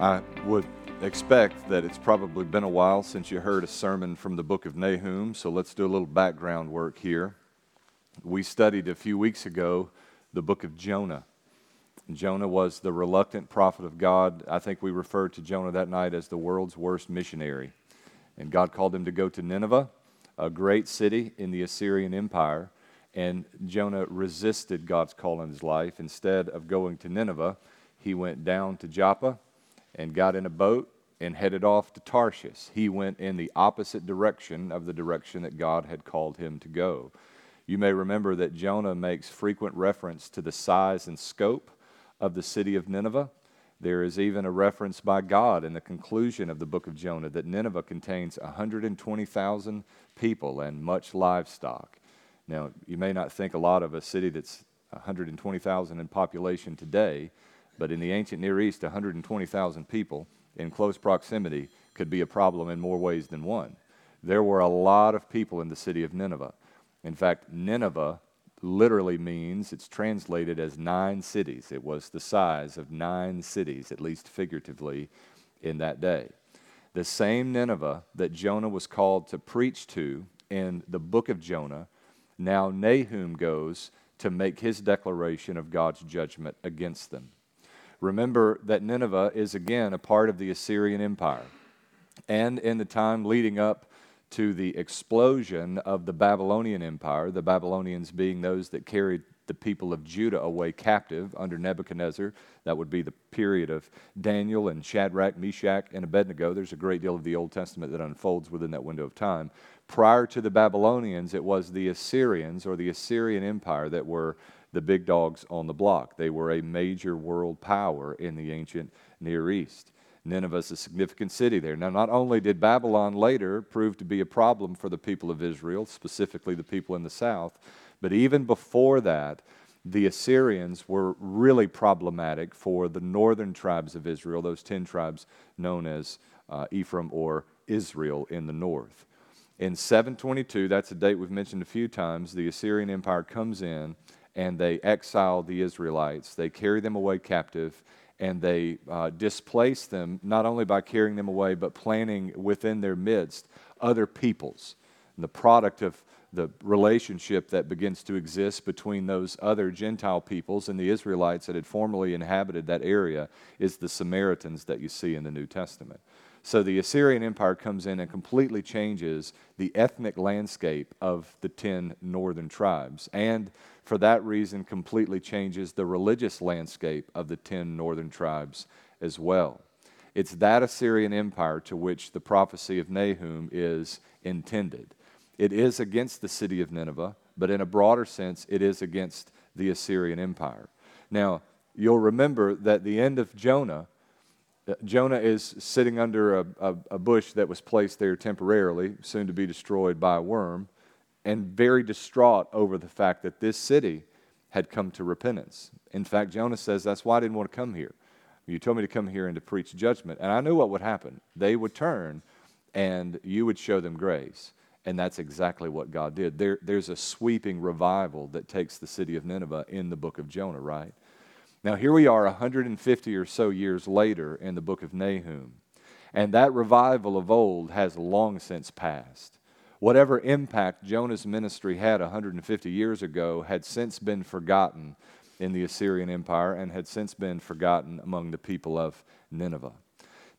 I would expect that it's probably been a while since you heard a sermon from the book of Nahum, so let's do a little background work here. We studied a few weeks ago the book of Jonah. Jonah was the reluctant prophet of God. I think we referred to Jonah that night as the world's worst missionary. And God called him to go to Nineveh, a great city in the Assyrian Empire. And Jonah resisted God's call in his life. Instead of going to Nineveh, he went down to Joppa and got in a boat and headed off to Tarshish. He went in the opposite direction of the direction that God had called him to go. You may remember that Jonah makes frequent reference to the size and scope of the city of Nineveh. There is even a reference by God in the conclusion of the book of Jonah that Nineveh contains 120,000 people and much livestock. Now, you may not think a lot of a city that's 120,000 in population today, but in the ancient Near East, 120,000 people in close proximity could be a problem in more ways than one. There were a lot of people in the city of Nineveh. In fact, Nineveh literally means it's translated as nine cities. It was the size of nine cities, at least figuratively, in that day. The same Nineveh that Jonah was called to preach to in the book of Jonah, now Nahum goes to make his declaration of God's judgment against them. Remember that Nineveh is again a part of the Assyrian Empire. And in the time leading up to the explosion of the Babylonian Empire, the Babylonians being those that carried the people of Judah away captive under Nebuchadnezzar. That would be the period of Daniel and Shadrach, Meshach, and Abednego. There's a great deal of the Old Testament that unfolds within that window of time. Prior to the Babylonians, it was the Assyrians or the Assyrian Empire that were the big dogs on the block. They were a major world power in the ancient Near East. Nineveh is a significant city there. Now, not only did Babylon later prove to be a problem for the people of Israel, specifically the people in the south, but even before that, the Assyrians were really problematic for the northern tribes of Israel, those 10 tribes known as uh, Ephraim or Israel in the north. In 722, that's a date we've mentioned a few times, the Assyrian Empire comes in and they exile the Israelites. They carry them away captive and they uh, displace them not only by carrying them away, but planting within their midst other peoples. And the product of the relationship that begins to exist between those other Gentile peoples and the Israelites that had formerly inhabited that area is the Samaritans that you see in the New Testament. So the Assyrian Empire comes in and completely changes the ethnic landscape of the 10 northern tribes, and for that reason, completely changes the religious landscape of the 10 northern tribes as well. It's that Assyrian Empire to which the prophecy of Nahum is intended. It is against the city of Nineveh, but in a broader sense, it is against the Assyrian Empire. Now, you'll remember that the end of Jonah Uh, Jonah is sitting under a, a, a, bush that was placed there temporarily, soon to be destroyed by a worm, and very distraught over the fact that this city had come to repentance. In fact, Jonah says, That's why I didn't want to come here. You told me to come here and to preach judgment. And I knew what would happen. They would turn, and you would show them grace. And that's exactly what God did. There, there's a sweeping revival that takes the city of Nineveh in the book of Jonah, right? Now, here we are 150 or so years later in the book of Nahum, and that revival of old has long since passed. Whatever impact Jonah's ministry had 150 years ago had since been forgotten in the Assyrian Empire and had since been forgotten among the people of Nineveh.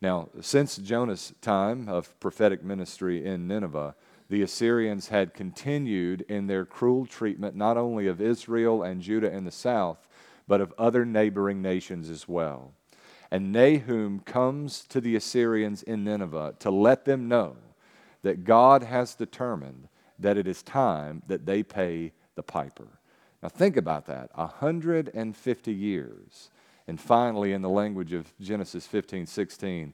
Now, since Jonah's time of prophetic ministry in Nineveh, the Assyrians had continued in their cruel treatment not only of Israel and Judah in the south, but of other neighboring nations as well. And Nahum comes to the Assyrians in Nineveh to let them know that God has determined that it is time that they pay the piper. Now, think about that 150 years. And finally, in the language of Genesis 15 16,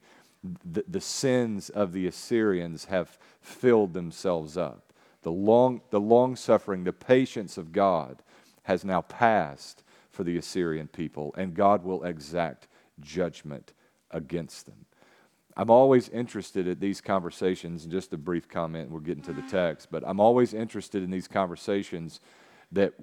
the, the sins of the Assyrians have filled themselves up. The long, the long suffering, the patience of God has now passed for the Assyrian people, and God will exact judgment against them. I'm always interested at these conversations, and just a brief comment, we're getting to the text, but I'm always interested in these conversations that,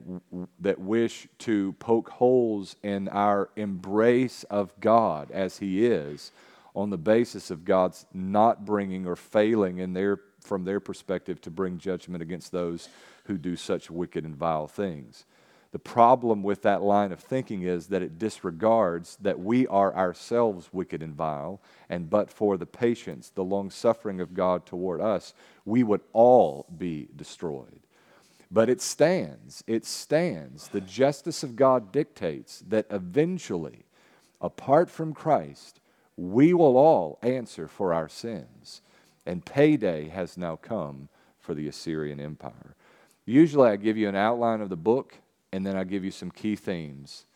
that wish to poke holes in our embrace of God as He is, on the basis of God's not bringing or failing in their, from their perspective to bring judgment against those who do such wicked and vile things. The problem with that line of thinking is that it disregards that we are ourselves wicked and vile, and but for the patience, the long suffering of God toward us, we would all be destroyed. But it stands, it stands. The justice of God dictates that eventually, apart from Christ, we will all answer for our sins. And payday has now come for the Assyrian Empire. Usually, I give you an outline of the book and then I give you some key themes.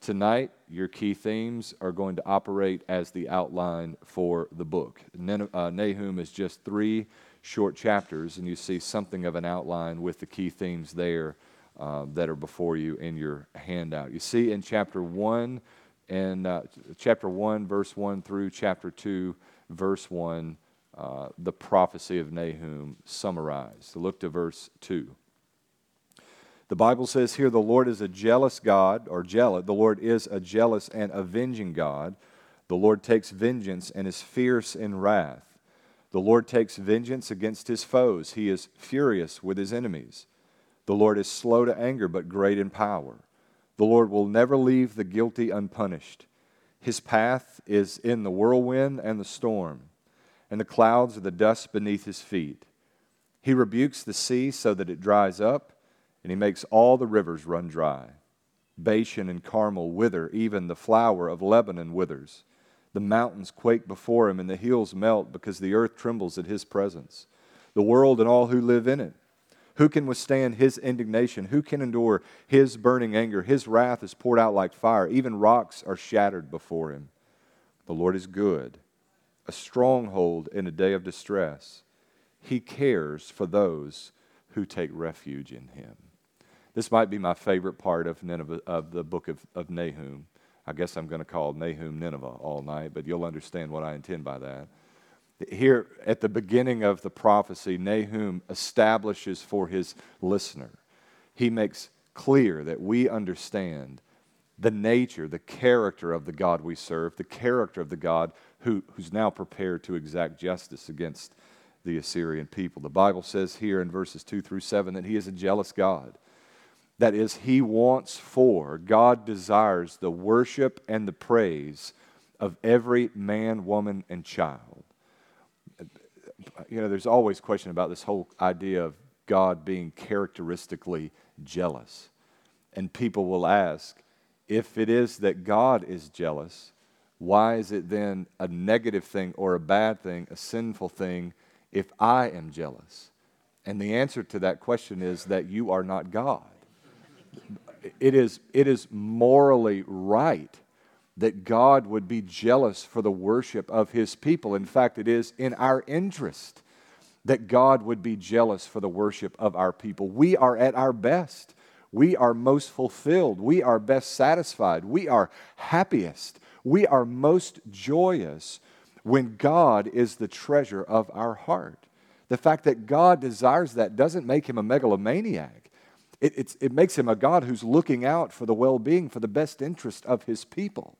Tonight, your key themes are going to operate as the outline for the book. Uh, Nahum is just three short chapters, and you see something of an outline with the key themes there uh, that are before you in your handout. You see in chapter 1 and uh, chapter 1, verse 1 through chapter 2, verse 1, uh, the prophecy of Nahum summarized. So look to verse 2. The Bible says here the Lord is a jealous God, or jealous. The Lord is a jealous and avenging God. The Lord takes vengeance and is fierce in wrath. The Lord takes vengeance against his foes. He is furious with his enemies. The Lord is slow to anger, but great in power. The Lord will never leave the guilty unpunished. His path is in the whirlwind and the storm, and the clouds are the dust beneath his feet. He rebukes the sea so that it dries up and he makes all the rivers run dry. Bashan and Carmel wither, even the flower of Lebanon withers. The mountains quake before him, and the hills melt because the earth trembles at his presence. The world and all who live in it. Who can withstand his indignation? Who can endure his burning anger? His wrath is poured out like fire. Even rocks are shattered before him. The Lord is good, a stronghold in a day of distress. He cares for those who take refuge in him. This might be my favorite part of, Nineveh, of the book of, of Nahum. I guess I'm going to call Nahum Nineveh all night, but you'll understand what I intend by that. Here at the beginning of the prophecy, Nahum establishes for his listener, he makes clear that we understand the nature, the character of the God we serve, the character of the God who, who's now prepared to exact justice against the Assyrian people. The Bible says here in verses 2 through 7 that he is a jealous God. That is, He wants for, God desires the worship and the praise of every man, woman, and child. You know, there's always a question about this whole idea of God being characteristically jealous. And people will ask, if it is that God is jealous, why is it then a negative thing or a bad thing, a sinful thing, if I am jealous? And the answer to that question is that you are not God it is, it is morally right that God would be jealous for the worship of his people. In fact, it is in our interest that God would be jealous for the worship of our people. We are at our best. We are most fulfilled. We are best satisfied. We are happiest. We are most joyous when God is the treasure of our heart. The fact that God desires that doesn't make him a megalomaniac. It, it makes him a God who's looking out for the well being, for the best interest of his people.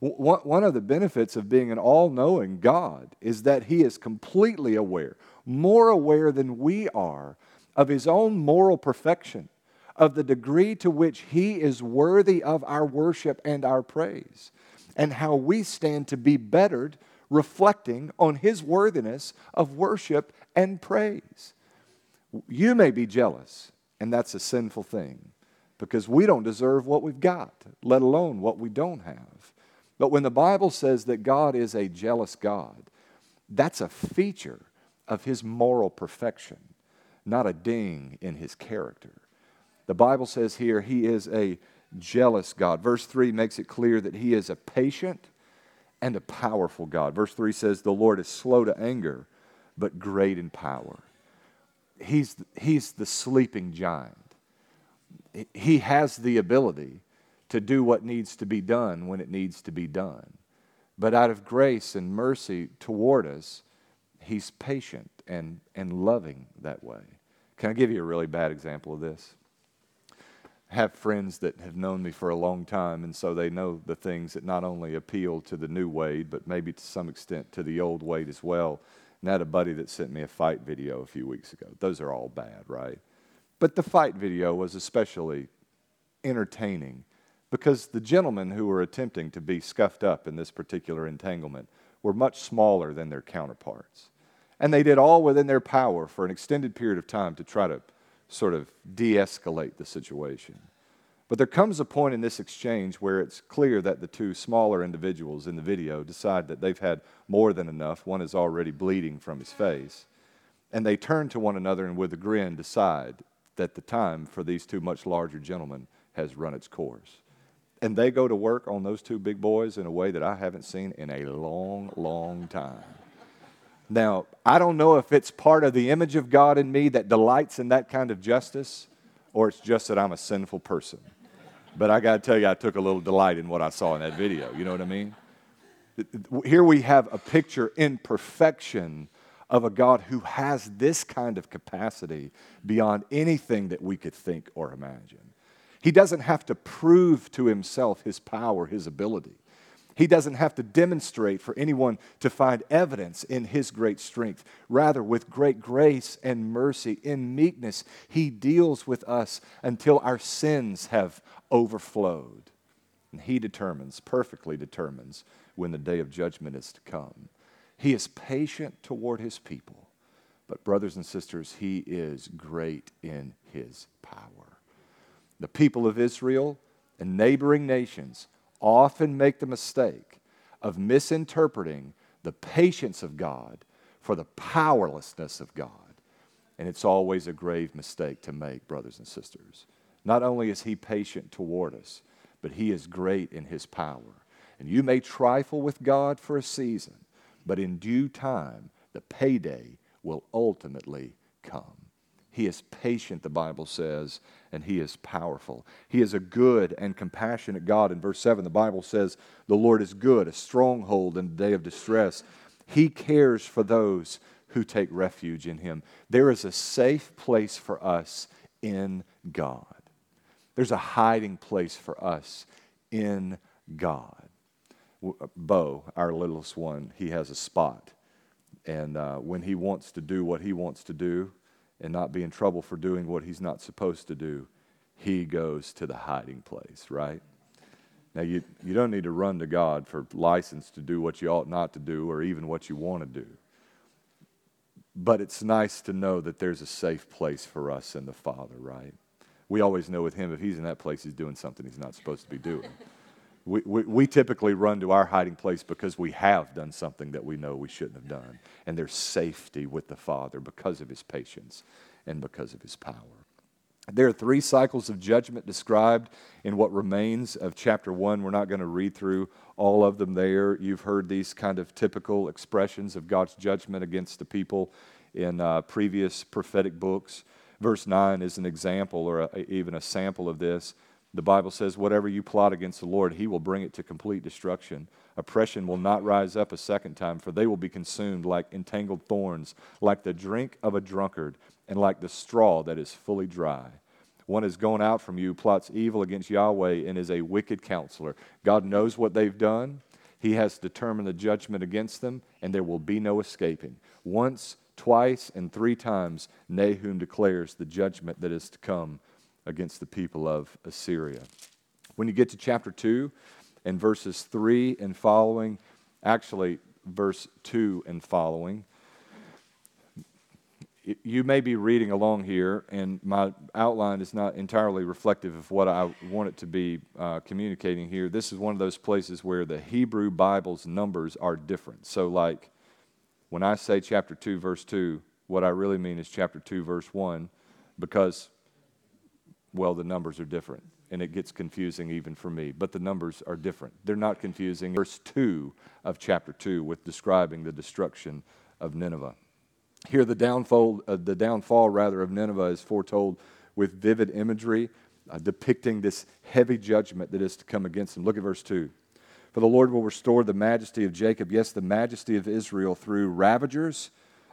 One of the benefits of being an all knowing God is that he is completely aware, more aware than we are, of his own moral perfection, of the degree to which he is worthy of our worship and our praise, and how we stand to be bettered reflecting on his worthiness of worship and praise. You may be jealous and that's a sinful thing because we don't deserve what we've got, let alone what we don't have. But when the Bible says that God is a jealous God, that's a feature of his moral perfection, not a ding in his character. The Bible says here he is a jealous God. Verse 3 makes it clear that he is a patient and a powerful God. Verse 3 says, The Lord is slow to anger, but great in power he's, he's the sleeping giant. He has the ability to do what needs to be done when it needs to be done. But out of grace and mercy toward us, he's patient and, and loving that way. Can I give you a really bad example of this? I have friends that have known me for a long time, and so they know the things that not only appeal to the new Wade, but maybe to some extent to the old Wade as well. And I had a buddy that sent me a fight video a few weeks ago. Those are all bad, right? But the fight video was especially entertaining because the gentlemen who were attempting to be scuffed up in this particular entanglement were much smaller than their counterparts. And they did all within their power for an extended period of time to try to sort of de escalate the situation. But there comes a point in this exchange where it's clear that the two smaller individuals in the video decide that they've had more than enough. One is already bleeding from his face. And they turn to one another and, with a grin, decide that the time for these two much larger gentlemen has run its course. And they go to work on those two big boys in a way that I haven't seen in a long, long time. Now, I don't know if it's part of the image of God in me that delights in that kind of justice, or it's just that I'm a sinful person. But I got to tell you, I took a little delight in what I saw in that video. You know what I mean? Here we have a picture in perfection of a God who has this kind of capacity beyond anything that we could think or imagine. He doesn't have to prove to himself his power, his ability. He doesn't have to demonstrate for anyone to find evidence in his great strength. Rather, with great grace and mercy, in meekness, he deals with us until our sins have overflowed. And he determines, perfectly determines, when the day of judgment is to come. He is patient toward his people. But, brothers and sisters, he is great in his power. The people of Israel and neighboring nations often make the mistake of misinterpreting the patience of God for the powerlessness of God. And it's always a grave mistake to make, brothers and sisters. Not only is He patient toward us, but He is great in His power. And you may trifle with God for a season, but in due time, the payday will ultimately come. He is patient, the Bible says, and He is powerful. He is a good and compassionate God. In verse 7, the Bible says, The Lord is good, a stronghold in the day of distress. He cares for those who take refuge in Him. There is a safe place for us in God. There's a hiding place for us in God. Bo, our littlest one, he has a spot. And uh, when he wants to do what he wants to do, and not be in trouble for doing what he's not supposed to do, he goes to the hiding place, right? Now, you, you don't need to run to God for license to do what you ought not to do or even what you want to do. But it's nice to know that there's a safe place for us in the Father, right? We always know with Him, if He's in that place, He's doing something He's not supposed to be doing. We, we, we, typically run to our hiding place because we have done something that we know we shouldn't have done. And there's safety with the Father because of his patience and because of his power. There are three cycles of judgment described in what remains of chapter one. We're not going to read through all of them there. You've heard these kind of typical expressions of God's judgment against the people in uh, previous prophetic books. Verse 9 is an example or a, even a sample of this. The Bible says, Whatever you plot against the Lord, he will bring it to complete destruction. Oppression will not rise up a second time, for they will be consumed like entangled thorns, like the drink of a drunkard, and like the straw that is fully dry. One has gone out from you, plots evil against Yahweh, and is a wicked counselor. God knows what they've done. He has determined the judgment against them, and there will be no escaping. Once, twice, and three times, Nahum declares the judgment that is to come against the people of Assyria. When you get to chapter 2 and verses 3 and following, actually, verse 2 and following, you may be reading along here, and my outline is not entirely reflective of what I want it to be uh, communicating here. This is one of those places where the Hebrew Bible's numbers are different. So, like when I say chapter 2, verse 2, what I really mean is chapter 2, verse 1, because well, the numbers are different. And it gets confusing even for me. But the numbers are different. They're not confusing. Verse 2 of chapter 2 with describing the destruction of Nineveh. Here, the downfall, uh, the downfall rather of Nineveh is foretold with vivid imagery, uh, depicting this heavy judgment that is to come against them. Look at verse 2. For the Lord will restore the majesty of Jacob, yes, the majesty of Israel through ravagers,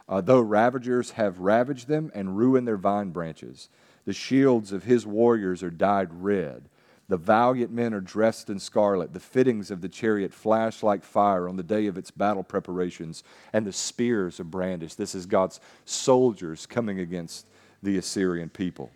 uh, though ravagers have ravaged them and ruined their vine branches. The shields of his warriors are dyed red. The valiant men are dressed in scarlet. The fittings of the chariot flash like fire on the day of its battle preparations, and the spears are brandished. This is God's soldiers coming against the Assyrian people.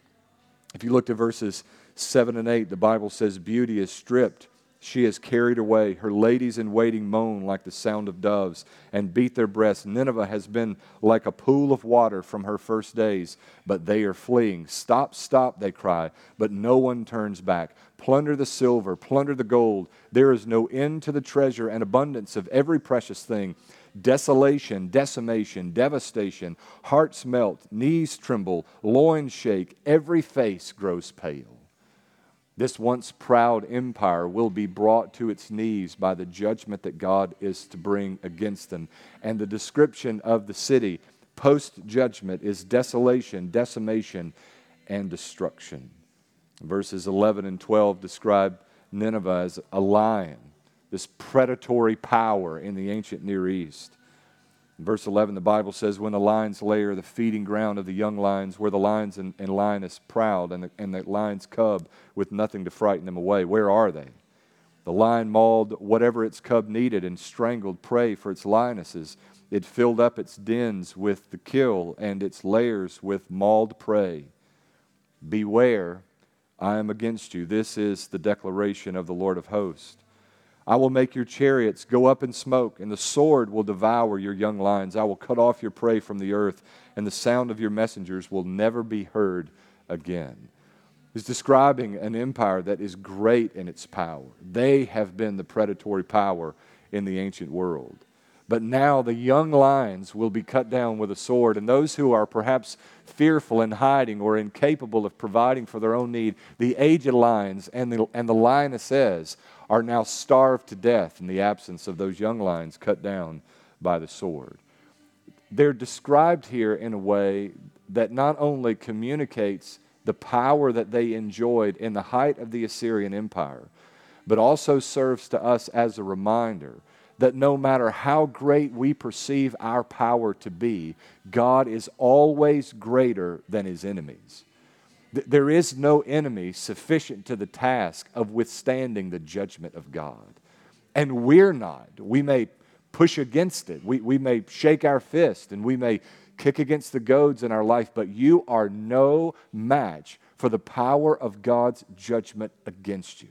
If you look to verses 7 and 8, the Bible says, Beauty is stripped she is carried away. Her ladies in waiting moan like the sound of doves and beat their breasts. Nineveh has been like a pool of water from her first days, but they are fleeing. Stop, stop, they cry, but no one turns back. Plunder the silver, plunder the gold. There is no end to the treasure and abundance of every precious thing. Desolation, decimation, devastation, hearts melt, knees tremble, loins shake, every face grows pale. This once proud empire will be brought to its knees by the judgment that God is to bring against them. And the description of the city post judgment is desolation, decimation, and destruction. Verses 11 and 12 describe Nineveh as a lion, this predatory power in the ancient Near East. In verse 11, the Bible says, When the lion's lair, the feeding ground of the young lions, where the lions and, and lioness proud, and the, and the lion's cub with nothing to frighten them away, where are they? The lion mauled whatever its cub needed and strangled prey for its lionesses. It filled up its dens with the kill and its lairs with mauled prey. Beware, I am against you. This is the declaration of the Lord of hosts. I will make your chariots go up in smoke, and the sword will devour your young lions. I will cut off your prey from the earth, and the sound of your messengers will never be heard again. He's describing an empire that is great in its power. They have been the predatory power in the ancient world. But now the young lions will be cut down with a sword, and those who are perhaps fearful and hiding or incapable of providing for their own need, the aged lions and the, and the lionesses are now starved to death in the absence of those young lions cut down by the sword. They're described here in a way that not only communicates the power that they enjoyed in the height of the Assyrian Empire, but also serves to us as a reminder that no matter how great we perceive our power to be, God is always greater than his enemies. There is no enemy sufficient to the task of withstanding the judgment of God. And we're not. We may push against it, we, we may shake our fist, and we may kick against the goads in our life, but you are no match for the power of God's judgment against you.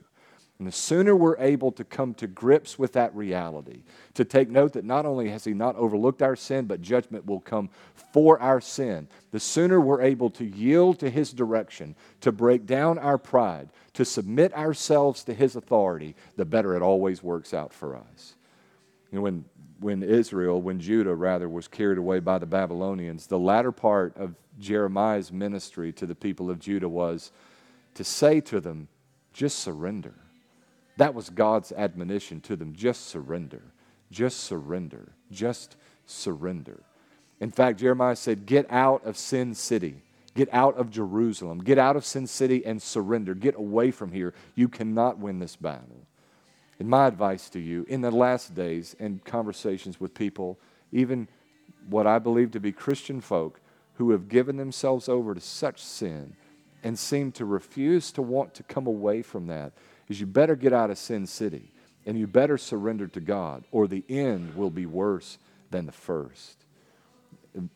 And the sooner we're able to come to grips with that reality, to take note that not only has He not overlooked our sin, but judgment will come for our sin, the sooner we're able to yield to His direction, to break down our pride, to submit ourselves to His authority, the better it always works out for us. You know, when, when Israel, when Judah rather, was carried away by the Babylonians, the latter part of Jeremiah's ministry to the people of Judah was to say to them, just surrender that was God's admonition to them just surrender, just surrender, just surrender. In fact, Jeremiah said, Get out of Sin City. Get out of Jerusalem. Get out of Sin City and surrender. Get away from here. You cannot win this battle. And my advice to you in the last days and conversations with people, even what I believe to be Christian folk who have given themselves over to such sin and seem to refuse to want to come away from that, is you better get out of Sin City and you better surrender to God, or the end will be worse than the first.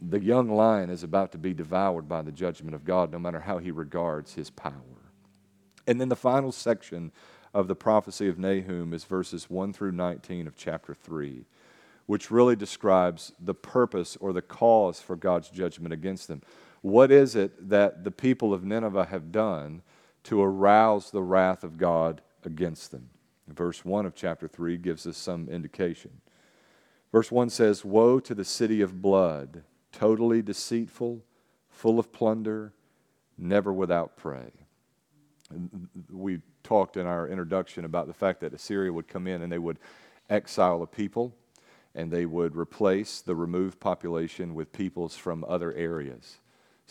The young lion is about to be devoured by the judgment of God, no matter how he regards his power. And then the final section of the prophecy of Nahum is verses 1 through 19 of chapter 3, which really describes the purpose or the cause for God's judgment against them. What is it that the people of Nineveh have done to arouse the wrath of God against them. Verse 1 of chapter 3 gives us some indication. Verse 1 says, Woe to the city of blood, totally deceitful, full of plunder, never without prey. We talked in our introduction about the fact that Assyria would come in and they would exile a people and they would replace the removed population with peoples from other areas.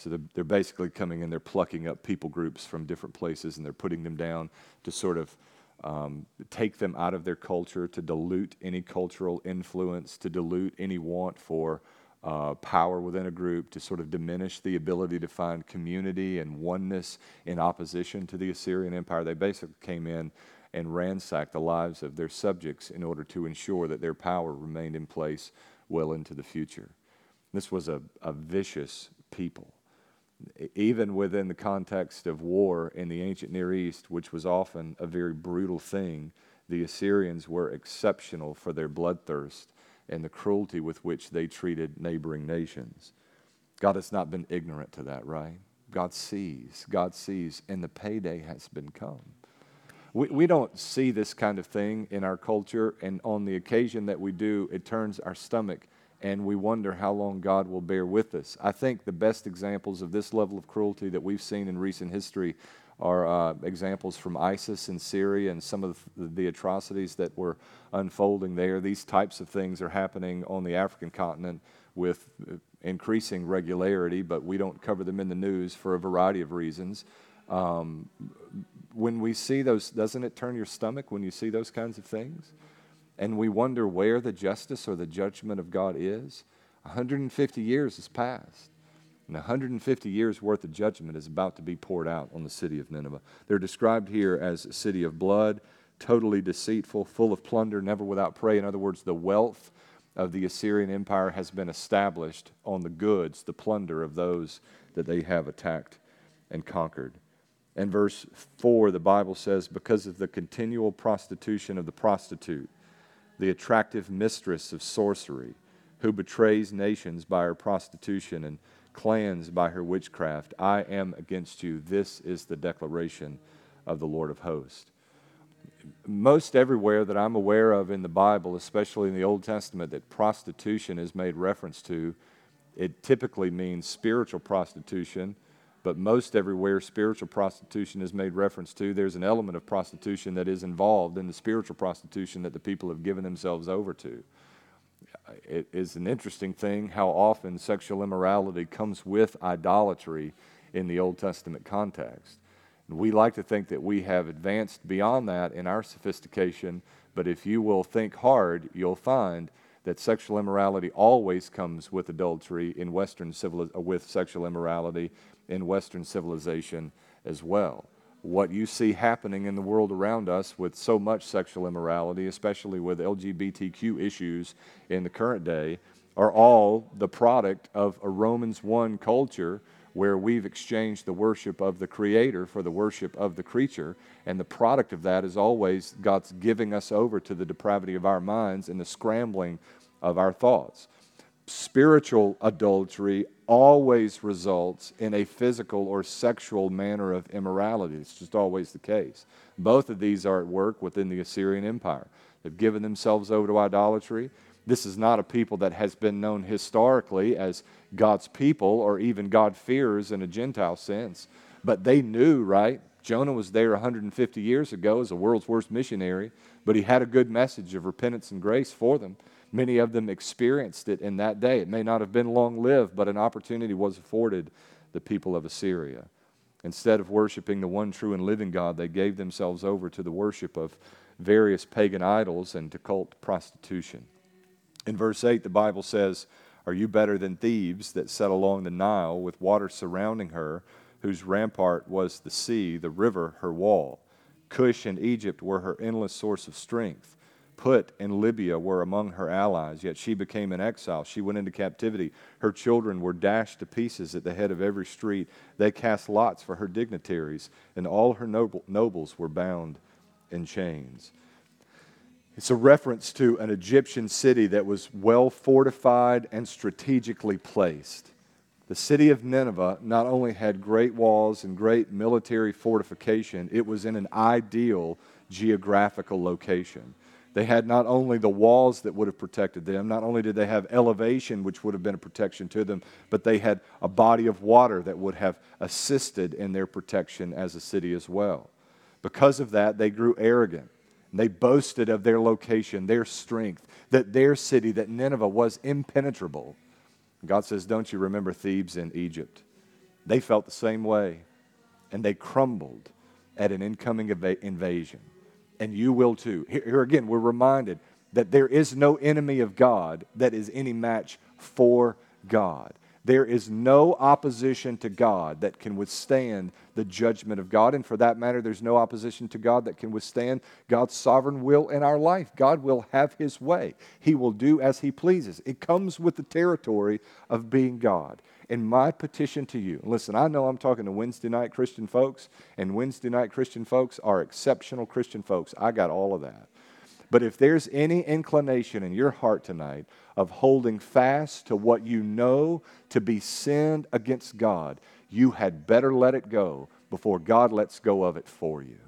So they're, they're basically coming in, they're plucking up people groups from different places and they're putting them down to sort of um, take them out of their culture, to dilute any cultural influence, to dilute any want for uh, power within a group, to sort of diminish the ability to find community and oneness in opposition to the Assyrian Empire. They basically came in and ransacked the lives of their subjects in order to ensure that their power remained in place well into the future. This was a, a vicious people. Even within the context of war in the ancient Near East, which was often a very brutal thing, the Assyrians were exceptional for their bloodthirst and the cruelty with which they treated neighboring nations. God has not been ignorant to that, right? God sees, God sees, and the payday has been come. We, we don't see this kind of thing in our culture, and on the occasion that we do, it turns our stomach and we wonder how long God will bear with us. I think the best examples of this level of cruelty that we've seen in recent history are uh, examples from ISIS in Syria and some of the, atrocities that were unfolding there. These types of things are happening on the African continent with uh, increasing regularity, but we don't cover them in the news for a variety of reasons. Um, when we see those, doesn't it turn your stomach when you see those kinds of things? And we wonder where the justice or the judgment of God is. 150 years has passed. And 150 years worth of judgment is about to be poured out on the city of Nineveh. They're described here as a city of blood, totally deceitful, full of plunder, never without prey. In other words, the wealth of the Assyrian Empire has been established on the goods, the plunder of those that they have attacked and conquered. And verse 4, the Bible says, because of the continual prostitution of the prostitute, the attractive mistress of sorcery, who betrays nations by her prostitution and clans by her witchcraft. I am against you. This is the declaration of the Lord of hosts. Most everywhere that I'm aware of in the Bible, especially in the Old Testament, that prostitution is made reference to, it typically means spiritual prostitution, but most everywhere spiritual prostitution is made reference to, there's an element of prostitution that is involved in the spiritual prostitution that the people have given themselves over to it is an interesting thing how often sexual immorality comes with idolatry in the Old Testament context. We like to think that we have advanced beyond that in our sophistication, but if you will think hard, you'll find that sexual immorality always comes with adultery in Western civil, with sexual immorality in Western civilization as well what you see happening in the world around us with so much sexual immorality, especially with LGBTQ issues in the current day, are all the product of a Romans 1 culture where we've exchanged the worship of the Creator for the worship of the creature. And the product of that is always God's giving us over to the depravity of our minds and the scrambling of our thoughts. Spiritual adultery always results in a physical or sexual manner of immorality. It's just always the case. Both of these are at work within the Assyrian Empire. They've given themselves over to idolatry. This is not a people that has been known historically as God's people or even God-fearers in a Gentile sense, but they knew, right? Jonah was there 150 years ago as the world's worst missionary, but he had a good message of repentance and grace for them. Many of them experienced it in that day. It may not have been long lived, but an opportunity was afforded the people of Assyria. Instead of worshiping the one true and living God, they gave themselves over to the worship of various pagan idols and to cult prostitution. In verse 8, the Bible says, Are you better than Thebes that sat along the Nile with water surrounding her, whose rampart was the sea, the river her wall? Cush and Egypt were her endless source of strength. Put and Libya were among her allies, yet she became an exile. She went into captivity. Her children were dashed to pieces at the head of every street. They cast lots for her dignitaries, and all her noble, nobles were bound in chains. It's a reference to an Egyptian city that was well fortified and strategically placed. The city of Nineveh not only had great walls and great military fortification, it was in an ideal geographical location. They had not only the walls that would have protected them, not only did they have elevation, which would have been a protection to them, but they had a body of water that would have assisted in their protection as a city as well. Because of that, they grew arrogant. They boasted of their location, their strength, that their city, that Nineveh was impenetrable. God says, Don't you remember Thebes in Egypt? They felt the same way, and they crumbled at an incoming inv- invasion and you will too. Here, again, we're reminded that there is no enemy of God that is any match for God. There is no opposition to God that can withstand the judgment of God. And for that matter, there's no opposition to God that can withstand God's sovereign will in our life. God will have his way, he will do as he pleases. It comes with the territory of being God. And my petition to you listen, I know I'm talking to Wednesday night Christian folks, and Wednesday night Christian folks are exceptional Christian folks. I got all of that. But if there's any inclination in your heart tonight of holding fast to what you know to be sin against God, you had better let it go before God lets go of it for you.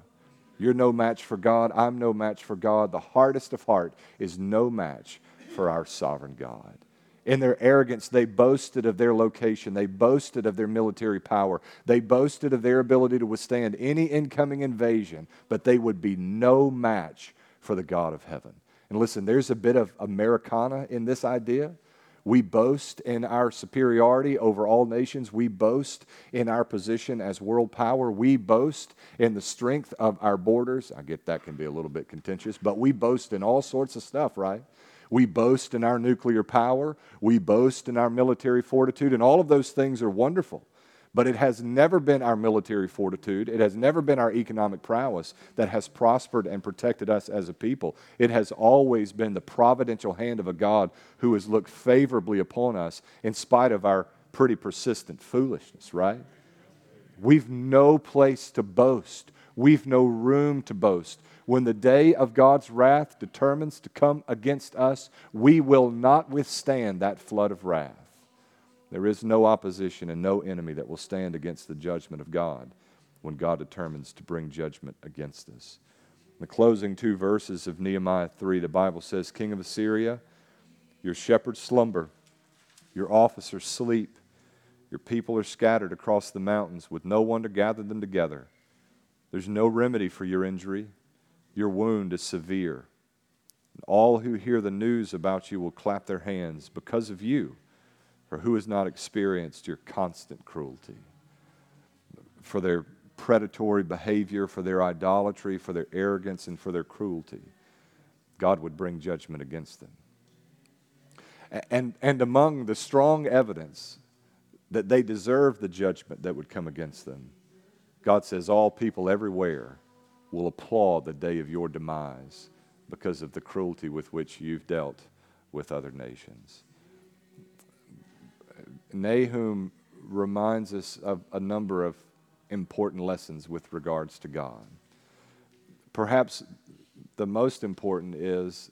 You're no match for God. I'm no match for God. The hardest of heart is no match for our sovereign God. In their arrogance, they boasted of their location. They boasted of their military power. They boasted of their ability to withstand any incoming invasion, but they would be no match for the God of heaven. And listen, there's a bit of Americana in this idea. We boast in our superiority over all nations. We boast in our position as world power. We boast in the strength of our borders. I get that can be a little bit contentious, but we boast in all sorts of stuff, right? We boast in our nuclear power. We boast in our military fortitude, and all of those things are wonderful. But it has never been our military fortitude, it has never been our economic prowess that has prospered and protected us as a people. It has always been the providential hand of a God who has looked favorably upon us in spite of our pretty persistent foolishness, right? We've no place to boast. We've no room to boast. When the day of God's wrath determines to come against us, we will not withstand that flood of wrath. There is no opposition and no enemy that will stand against the judgment of God when God determines to bring judgment against us. In the closing two verses of Nehemiah 3, the Bible says, King of Assyria, your shepherds slumber, your officers sleep, your people are scattered across the mountains with no one to gather them together. There's no remedy for your injury. Your wound is severe. All who hear the news about you will clap their hands because of you. For who has not experienced your constant cruelty? For their predatory behavior, for their idolatry, for their arrogance, and for their cruelty, God would bring judgment against them. And, and among the strong evidence that they deserve the judgment that would come against them, God says, All people everywhere will applaud the day of your demise because of the cruelty with which you've dealt with other nations. Nahum reminds us of a number of important lessons with regards to God. Perhaps the most important is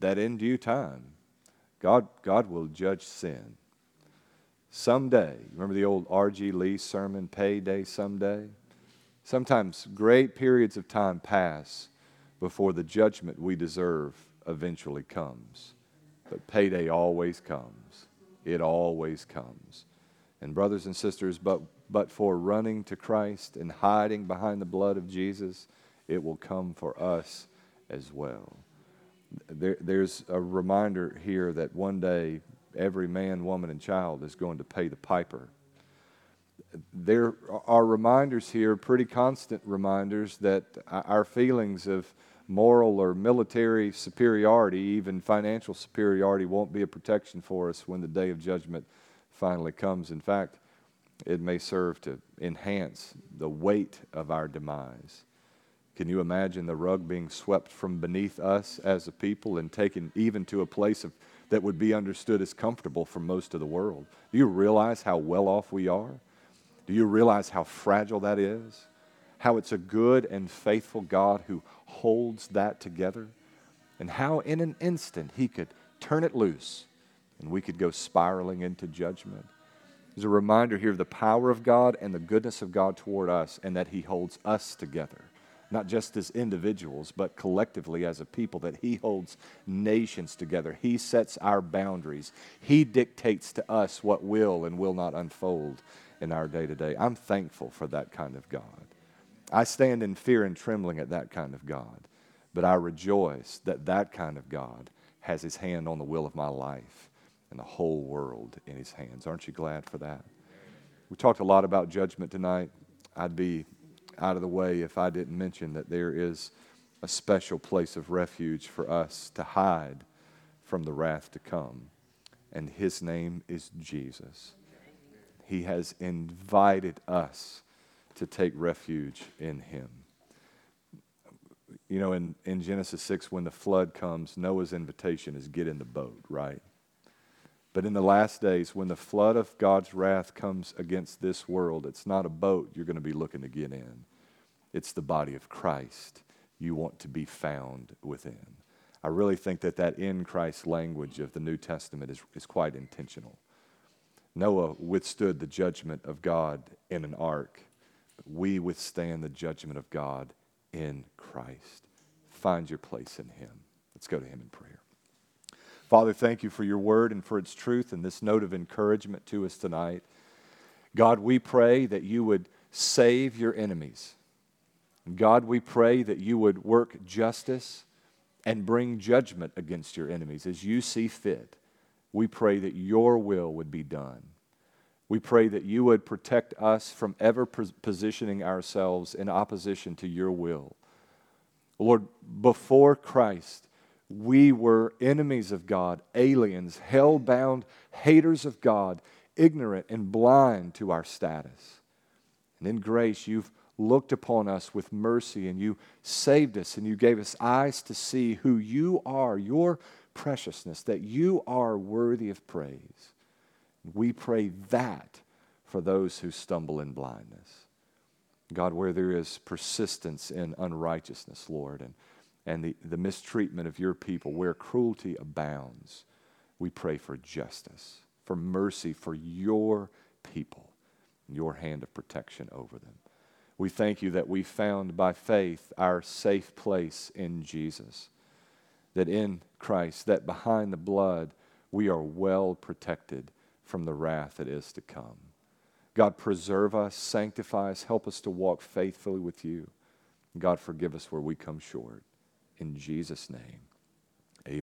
that in due time, God, God will judge sin. Someday, remember the old R.G. Lee sermon, Payday Someday? Sometimes great periods of time pass before the judgment we deserve eventually comes. But payday always comes it always comes. And, brothers and sisters, but, but for running to Christ and hiding behind the blood of Jesus, it will come for us as well. There, there's a reminder here that one day every man, woman, and child is going to pay the piper. There are reminders here, pretty constant reminders, that our feelings of moral or military superiority, even financial superiority, won't be a protection for us when the day of judgment finally comes. In fact, it may serve to enhance the weight of our demise. Can you imagine the rug being swept from beneath us as a people and taken even to a place of, that would be understood as comfortable for most of the world? Do you realize how well off we are? Do you realize how fragile that is? how it's a good and faithful God who holds that together, and how in an instant He could turn it loose and we could go spiraling into judgment. There's a reminder here of the power of God and the goodness of God toward us, and that He holds us together, not just as individuals, but collectively as a people, that He holds nations together. He sets our boundaries, He dictates to us what will and will not unfold in our day to day. I'm thankful for that kind of God. I stand in fear and trembling at that kind of God, but I rejoice that that kind of God has his hand on the will of my life and the whole world in his hands. Aren't you glad for that? We talked a lot about judgment tonight. I'd be out of the way if I didn't mention that there is a special place of refuge for us to hide from the wrath to come. and his name is Jesus. He has invited us to take refuge in him. You know, in, in Genesis 6, when the flood comes, Noah's invitation is get in the boat, right? But in the last days, when the flood of God's wrath comes against this world, it's not a boat you're going to be looking to get in. It's the body of Christ you want to be found within. I really think that that in Christ language of the New Testament is, is quite intentional. Noah withstood the judgment of God in an ark, we withstand the judgment of God in Christ. Find your place in Him. Let's go to Him in prayer. Father, thank you for your word and for its truth and this note of encouragement to us tonight. God, we pray that you would save your enemies. God, we pray that you would work justice and bring judgment against your enemies as you see fit. We pray that your will would be done. We pray that you would protect us from ever positioning ourselves in opposition to your will. Lord, before Christ, we were enemies of God, aliens, hell bound, haters of God, ignorant and blind to our status. And in grace, you've looked upon us with mercy and you saved us and you gave us eyes to see who you are, your preciousness, that you are worthy of praise. We pray that for those who stumble in blindness. God, where there is persistence in unrighteousness, Lord, and, and the, the mistreatment of your people, where cruelty abounds, we pray for justice, for mercy for your people, your hand of protection over them. We thank you that we found by faith our safe place in Jesus. That in Christ, that behind the blood, we are well protected from the wrath that is to come. God, preserve us, sanctify us, help us to walk faithfully with you. God, forgive us where we come short. In Jesus' name.